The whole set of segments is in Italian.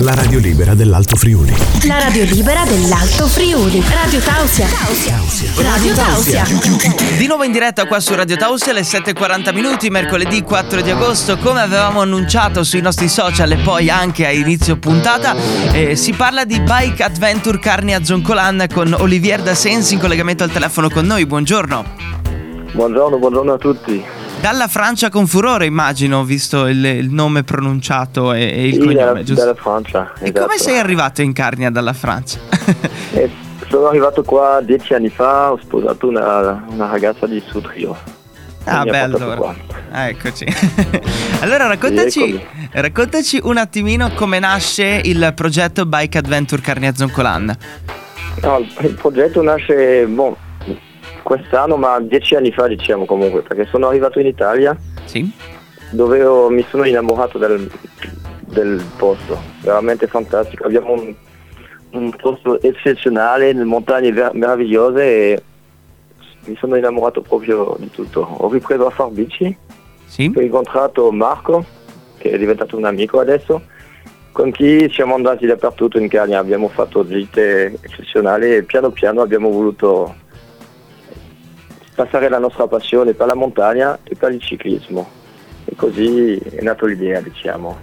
La radio libera dell'Alto Friuli. La radio libera dell'Alto Friuli. Radio Tausia. Radio Tausia. Di nuovo in diretta qua su Radio Tausia alle 7.40 minuti, mercoledì 4 di agosto, come avevamo annunciato sui nostri social e poi anche a inizio puntata, eh, si parla di Bike Adventure Carnia Zoncolan con Olivier da Sensi in collegamento al telefono con noi. Buongiorno. Buongiorno, buongiorno a tutti. Dalla Francia con furore, immagino, visto il, il nome pronunciato e, e il Sì, cognome, dalla, giusto? dalla Francia. E esatto. come sei arrivato in Carnia dalla Francia? Eh, sono arrivato qua dieci anni fa, ho sposato una, una ragazza di Sutrio. Ah, portato qua. Ah, eccoci. allora, raccontaci, raccontaci un attimino come nasce il progetto Bike Adventure Carnia Zoncolan. No, il, progetto nasce boh, quest'anno, ma dieci anni fa diciamo comunque, perché sono arrivato in Italia Sì? dove ho- mi sono innamorato del, del posto, veramente fantastico. Abbiamo un, un posto eccezionale, le montagne ver- meravigliose e mi sono innamorato proprio di tutto. Ho ripreso a far bici, Sì? ho incontrato Marco, che è diventato un amico adesso, con chi siamo andati dappertutto in Cagna, abbiamo fatto gite eccezionali e piano piano abbiamo voluto passare la nostra passione per la montagna e per il ciclismo. E così è nata l'idea, diciamo.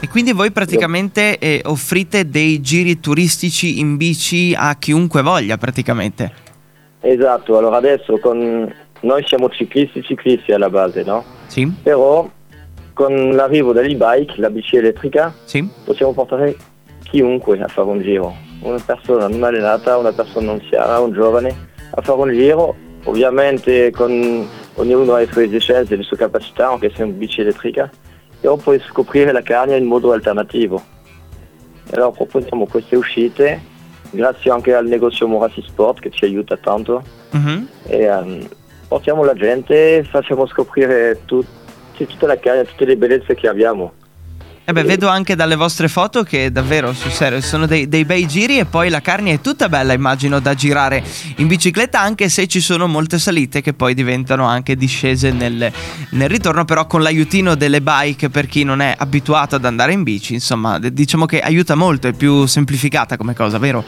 E quindi voi praticamente eh, offrite dei giri turistici in bici a chiunque voglia, praticamente. Esatto, allora adesso con noi siamo ciclisti ciclisti alla base, no? Sì? Però con l'arrivo dell'e-bike, la bici elettrica, Sì? possiamo portare chiunque a fare un giro, una persona non allenata, una persona anziana, un giovane, a fare un giro, ovviamente con ognuno ha le sue esigenze, le sue capacità, anche se è una bici elettrica, però puoi scoprire la carne in modo alternativo. E allora proponiamo queste uscite, grazie anche al negozio Morassi Sport che ci aiuta tanto, Mhm. e ehm, portiamo la gente, facciamo scoprire tut- tutta la carne, tutte le bellezze che abbiamo. E beh, vedo anche dalle vostre foto che davvero, sul serio, sono dei, dei bei giri e poi la carne è tutta bella, immagino, da girare in bicicletta, anche se ci sono molte salite che poi diventano anche discese nel, nel ritorno, però con l'aiutino delle bike per chi non è abituato ad andare in bici, insomma, diciamo che aiuta molto, è più semplificata come cosa, vero?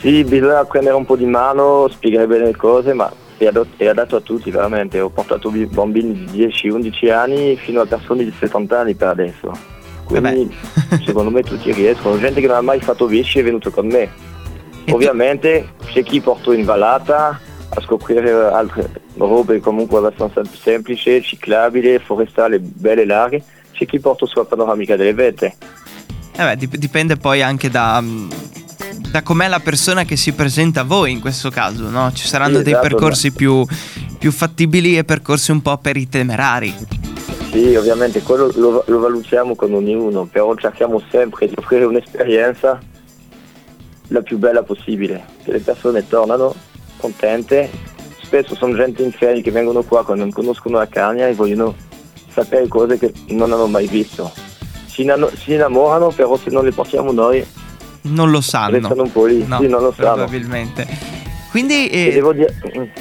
Sì, bisogna prendere un po' di mano, spiegare bene le cose, ma è, adot- è adatto a tutti veramente. Ho portato bi- bambini di 10-11 anni fino a persone di 70 anni per adesso. Quindi secondo me tutti riescono. Gente che non ha mai fatto bici è venuto con me. E tu- Ovviamente c'è chi porto in vallata a scoprire altre robe comunque abbastanza semplici, ciclabili, forestali, belle e larghe. C'è chi porto sulla panoramica delle vette. Eh beh, dip- dipende poi anche da, mm, da com'è la persona che si presenta a voi in questo caso, no? Ci saranno Sì, dei esatto, percorsi più, più fattibili e percorsi un po' per i temerari. Sì, ovviamente quello lo, lo valutiamo con ognuno, però cerchiamo sempre di offrire un'esperienza la più bella possibile, che le persone tornano contente. Spesso sono gente infermi che vengono qua quando non conoscono la Carnia e vogliono sapere cose che non hanno mai visto. Si innamorano, però se non le portiamo noi Non lo sanno. restano un po' lì, No, sì, non lo sanno. probabilmente. Quindi, eh, devo, dire-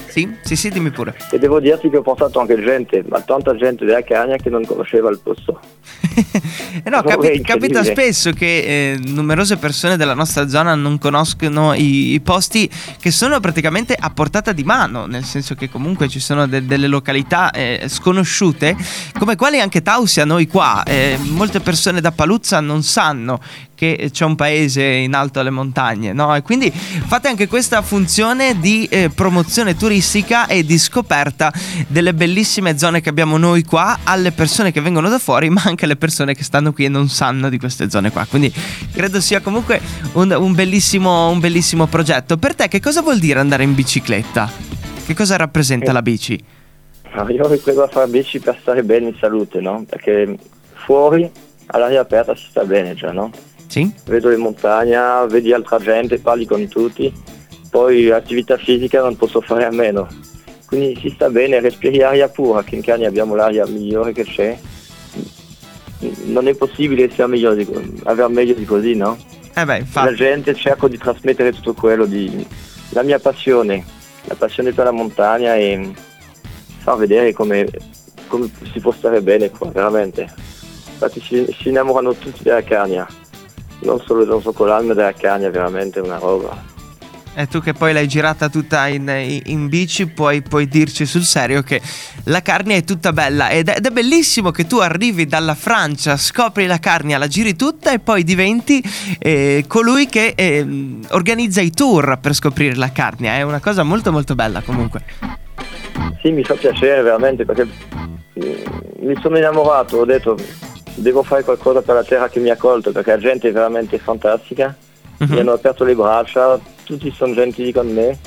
sì, sì, sì, dimmi pure. e devo dirti che ho portato anche gente, ma tanta gente della Carnia che non conosceva il posto. Eh no, capi- capita spesso che eh, numerose persone della nostra zona non conoscono i, i posti che sono praticamente a portata di mano, nel senso che comunque ci sono de- delle località eh, sconosciute, come quali anche Tausia, noi qua. Eh, molte persone da Paluzza non sanno che c'è un paese in alto alle montagne, no? E quindi fate anche questa funzione di eh, promozione turistica e di scoperta delle bellissime zone che abbiamo noi qua alle persone che vengono da fuori, ma anche alle persone che stanno qui e non sanno di queste zone qua. Quindi credo sia comunque un, un bellissimo, un bellissimo progetto. Per te che cosa vuol dire andare in bicicletta? Che cosa rappresenta Eh. la bici? No, io ripreso a fare bici per stare bene in salute, no? Perché fuori all'aria aperta si sta bene già, no? Sì? Vedo le montagne, vedi altra gente, parli con tutti, poi attività fisica non posso fare a meno. Quindi si sta bene, respiri aria pura, che in Cagna abbiamo l'aria migliore che c'è. Non è possibile essere meglio di, avere meglio di così, no? Eh beh, La infatti. gente cerco di trasmettere tutto quello, di, la mia passione, la passione per la montagna e far vedere come, come si può stare bene qua, veramente. Infatti si, si innamorano tutti della Carnia. non solo del Socolal ma della carne è veramente una roba. E tu che poi l'hai girata tutta in, in bici, puoi, puoi, dirci sul serio che la carne è tutta bella ed è, ed è, bellissimo che tu arrivi dalla Francia, scopri la carne, la giri tutta e poi diventi eh, colui che eh, organizza i tour per scoprire la carne. È una cosa molto molto bella comunque. Sì, mi fa piacere veramente perché mm, mi sono innamorato, ho detto devo fare qualcosa per la terra che mi ha colto perché la gente è veramente fantastica, uh-huh. mi hanno aperto le braccia, tutti sono gentili con me.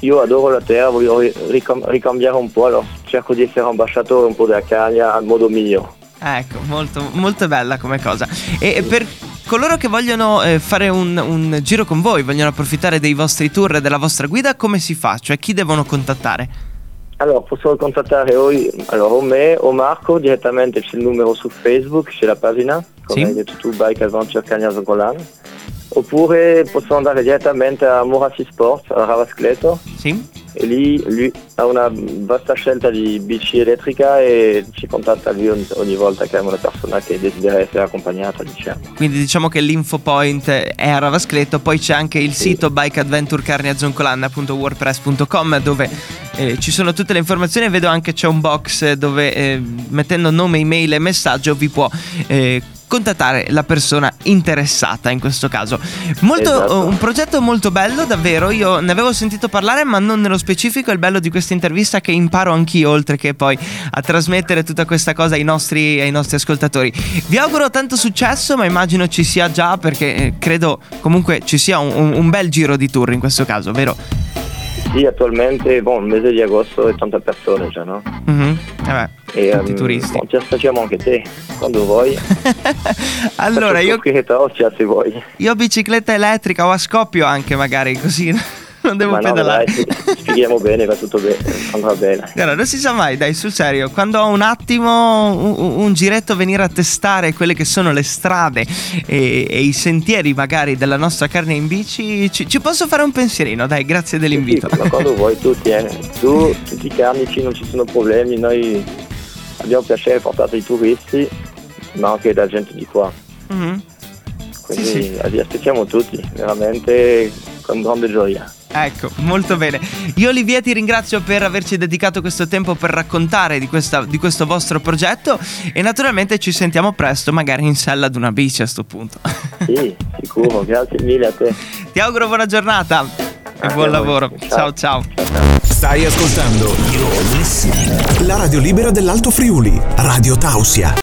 Io adoro la terra, voglio ricam- ricambiare un po', allora cerco di essere ambasciatore un po' della cagna al modo mio. Ecco, molto, molto bella come cosa. E per coloro che vogliono eh, fare un, un, giro con voi, vogliono approfittare dei vostri tour e della vostra guida, come si fa? Cioè chi devono contattare? Allora, possono contattare o, allora, o me o Marco direttamente, c'è il numero su Facebook, c'è la pagina, come sì. hai detto tu, Bike Adventure Cagnaso Golan oppure possono andare direttamente a Murasi Sport a Ravascleto sì. e lì lui ha una vasta scelta di bici elettrica e ci contatta lui ogni, volta che è una persona che desidera essere accompagnata diciamo. quindi diciamo che l'info point è a Ravascleto poi c'è anche il sì. sito bikeadventurecarniazoncolanna.wordpress.com dove eh, ci sono tutte le informazioni vedo anche c'è un box dove eh, mettendo nome, email e messaggio vi può eh, contattare la persona interessata in questo caso. Molto, esatto. Un progetto molto bello, davvero. Io ne avevo sentito parlare, ma non nello specifico. Il bello di questa intervista è che imparo anch'io, oltre che poi a trasmettere tutta questa cosa ai nostri, ai nostri ascoltatori. Vi auguro tanto successo, ma immagino ci sia già, perché eh, credo comunque ci sia un, un bel giro di tour in questo caso, vero? Sì, attualmente, boh, il mese di agosto è tanta persone già, no? Mm-hmm. Eh beh, e, tutti um, turisti. Ci aspettiamo anche te, quando vuoi. allora, io... se vuoi. Io ho bicicletta elettrica o a scoppio anche magari, così non devo Ma pedalare. No, dai, spieghiamo bene, va tutto bene, andrà bene. Allora, non si sa mai, dai, sul serio, quando ho un attimo un, un giretto venire a testare quelle che sono le strade e, e, i sentieri magari della nostra carne in bici, ci, ci, posso fare un pensierino, dai, grazie dell'invito. Sì, ma quando vuoi tutti, eh. Tu, tutti i carnici, non ci sono problemi, noi abbiamo piacere portare i turisti, ma anche la gente di qua. Mm-hmm. Quindi sì, sì. li aspettiamo tutti, veramente con grande gioia. Ecco, molto bene. Io Olivia ti ringrazio per averci dedicato questo tempo per raccontare di, questa, di questo vostro progetto e naturalmente ci sentiamo presto, magari in sella ad una bici a questo punto. Sì, sicuro, grazie mille a te. Ti auguro buona giornata e buon lavoro. ciao. ciao. ciao. Stai ascoltando la radio libera dell'Alto Friuli, Radio Tausia.